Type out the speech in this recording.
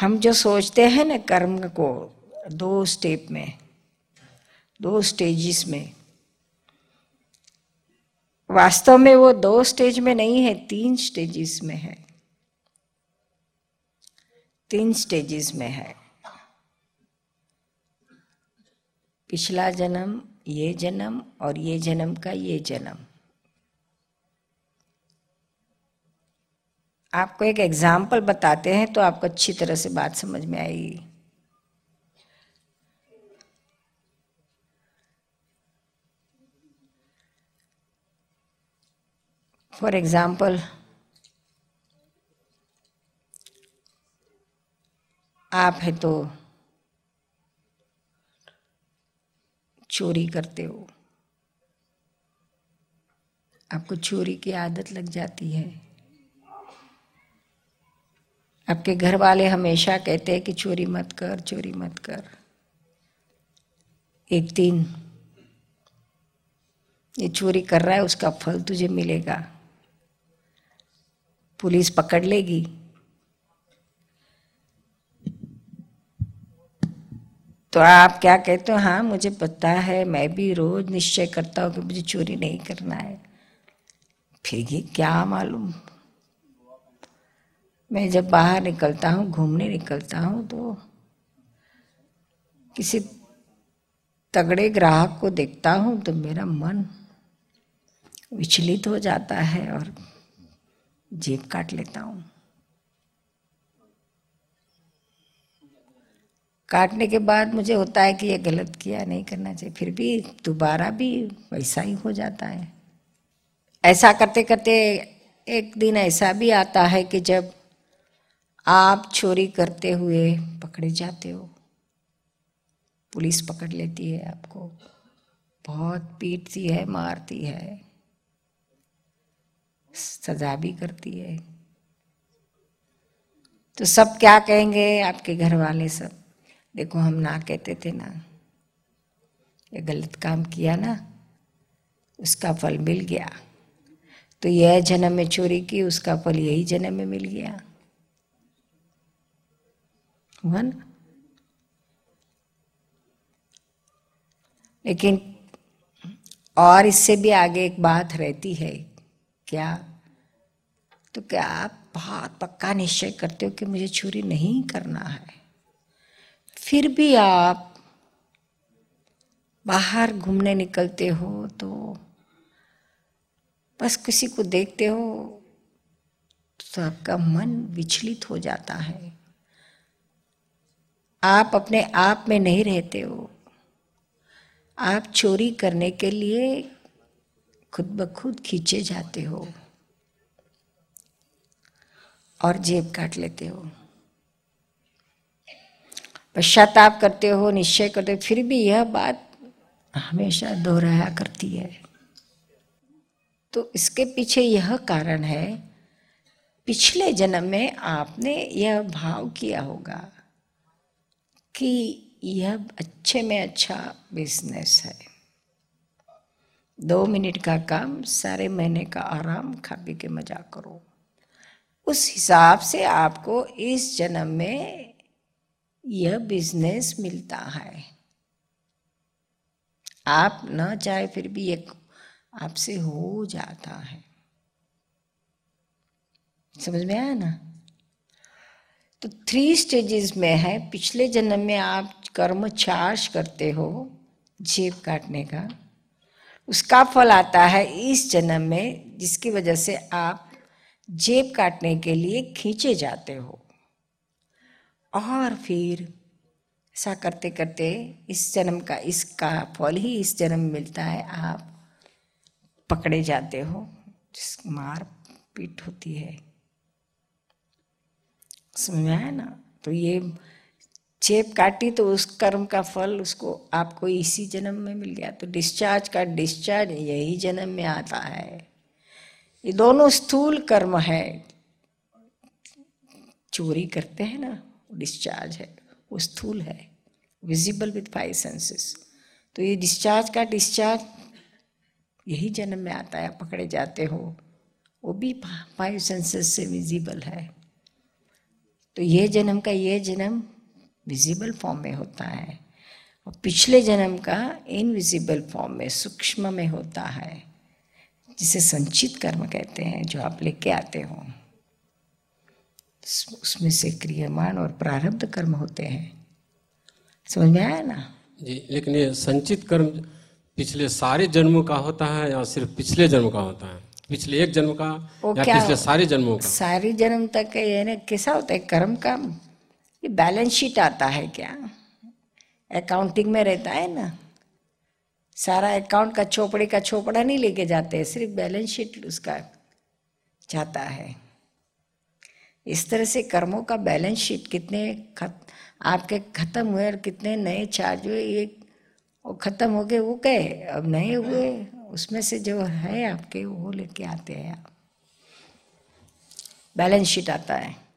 हम जो सोचते हैं ना कर्म को, दो स्टेप में, दो स्टेजेस में, वास्तव में वो दो स्टेज में नहीं है, तीन स्टेजेस में है। तीन स्टेजेस में है। पिछला जन्म, ये जन्म और ये जन्म का ये जन्म। आपको एक एग्ज़ाम्पल बताते हैं तो आपको अच्छी तरह से बात समझ में आएगी। फॉर एग्ज़ाम्पल आप है तो चोरी करते हो। आपको चोरी की आदत लग जाती है। आपके घर वाले हमेशा कहते हैं कि चोरी मत कर, चोरी मत कर। एक दिन, ये चोरी कर रहा है, उसका फल तुझे मिलेगा। पुलिस पकड़ लेगी। तो आप क्या कहते हो? हाँ मुझे पता है, मैं भी रोज निश्चय करता हूँ कि मुझे चोरी नहीं करना है। फिर ये क्या मालूम? मैं जब बाहर निकलता हूँ, घूमने निकलता हूँ तो किसी तगड़े ग्राहक को देखता हूँ तो मेरा मन विचलित हो जाता है और जेब काट लेता हूँ। काटने के बाद मुझे होता है कि ये गलत किया, नहीं करना चाहिए। फिर भी दोबारा भी वैसा ही हो जाता है। ऐसा करते करते एक दिन ऐसा भी आता है कि जब आप चोरी करते हुए पकड़े जाते हो। पुलिस पकड़ लेती है आपको। बहुत पीटती है, मारती है। सजा भी करती है। तो सब क्या कहेंगे आपके घर वाले सब? देखो हम ना कहते थे ना। ये गलत काम किया ना, उसका फल मिल गया। तो यह जन्म में चोरी की, उसका फल यही जन्म में मिल गया। हुआ ना लेकिन और इससे भी आगे एक बात रहती है, क्या? तो क्या आप बहुत पक्का निश्चय करते हो कि मुझे चोरी नहीं करना है? फिर भी आप बाहर घूमने निकलते हो तो बस किसी को देखते हो तो आपका मन विचलित हो जाता है। आप अपने आप में नहीं रहते हो। आप चोरी करने के लिए खुद ब खुद खींचे जाते हो और जेब काट लेते हो। पश्चाताप करते हो, निश्चय करते हो, फिर भी यह बात हमेशा दोहराया करती है। तो इसके पीछे यह कारण है, पिछले जन्म में आपने यह भाव किया होगा। कि यह अच्छे में अच्छा बिज़नेस है। दो मिनट का काम, सारे महीने का आराम खा पी के मज़ा करो। उस हिसाब से आपको इस जन्म में यह बिज़नेस मिलता है। आप ना चाहे फिर भी एक आपसे हो जाता है। समझ में आया ना? तो थ्री स्टेजेस में है। पिछले जन्म में आप कर्म चार्ज करते हो जेब काटने का। उसका फल आता है इस जन्म में, जिसकी वजह से आप जेब काटने के लिए खींचे जाते हो। और फिर ऐसा करते करते इस जन्म का, इसका फल ही इस जन्म मिलता है। आप पकड़े जाते हो जिस मार पीट होती है। समझ में आया ना तो ये चेप काटी तो उस कर्म का फल उसको आपको इसी जन्म में मिल गया। तो डिस्चार्ज का डिस्चार्ज यही जन्म में आता है। ये दोनों स्थूल कर्म है। चोरी करते हैं ना डिस्चार्ज है, वो स्थूल है। विजिबल विथ फाइव सेंसेस तो ये डिस्चार्ज का डिस्चार्ज यही जन्म में आता है पकड़े जाते हो। वो भी फाइव सेंसेस से विजिबल है। तो ये जन्म का ये जन्म विजिबल फॉर्म में होता है। और पिछले जन्म का इनविजिबल फॉर्म में, सूक्ष्म में होता है, जिसे संचित कर्म कहते हैं, जो आप लेके आते हो। उसमें से क्रियमान और प्रारब्ध कर्म होते हैं। समझ में आया ना? जी, लेकिन ये संचित कर्म पिछले सारे जन्मों का होता है या सिर्फ़ पिछले जन्म का होता है? पिछले एक जन्म का या पिछले सारे जन्मों का? सारे जन्म तक यानी कैसा होता है कर्म का ये बैलेंस शीट आता है क्या? अकाउंटिंग में रहता है ना? सारा अकाउंट का चोपड़े का चोपड़ा नहीं लेके जाते सिर्फ़ बैलेंस शीट उसका जाता है। इस तरह से कर्मों का बैलेंस शीट कितने खत, आपके खत्म हुए और कितने नए चार्ज हुए ये खत्म हो गए वो गए अब नए हुए उसमें से जो है आपके वो लेके आते हैं आप। बैलेंस शीट आता है।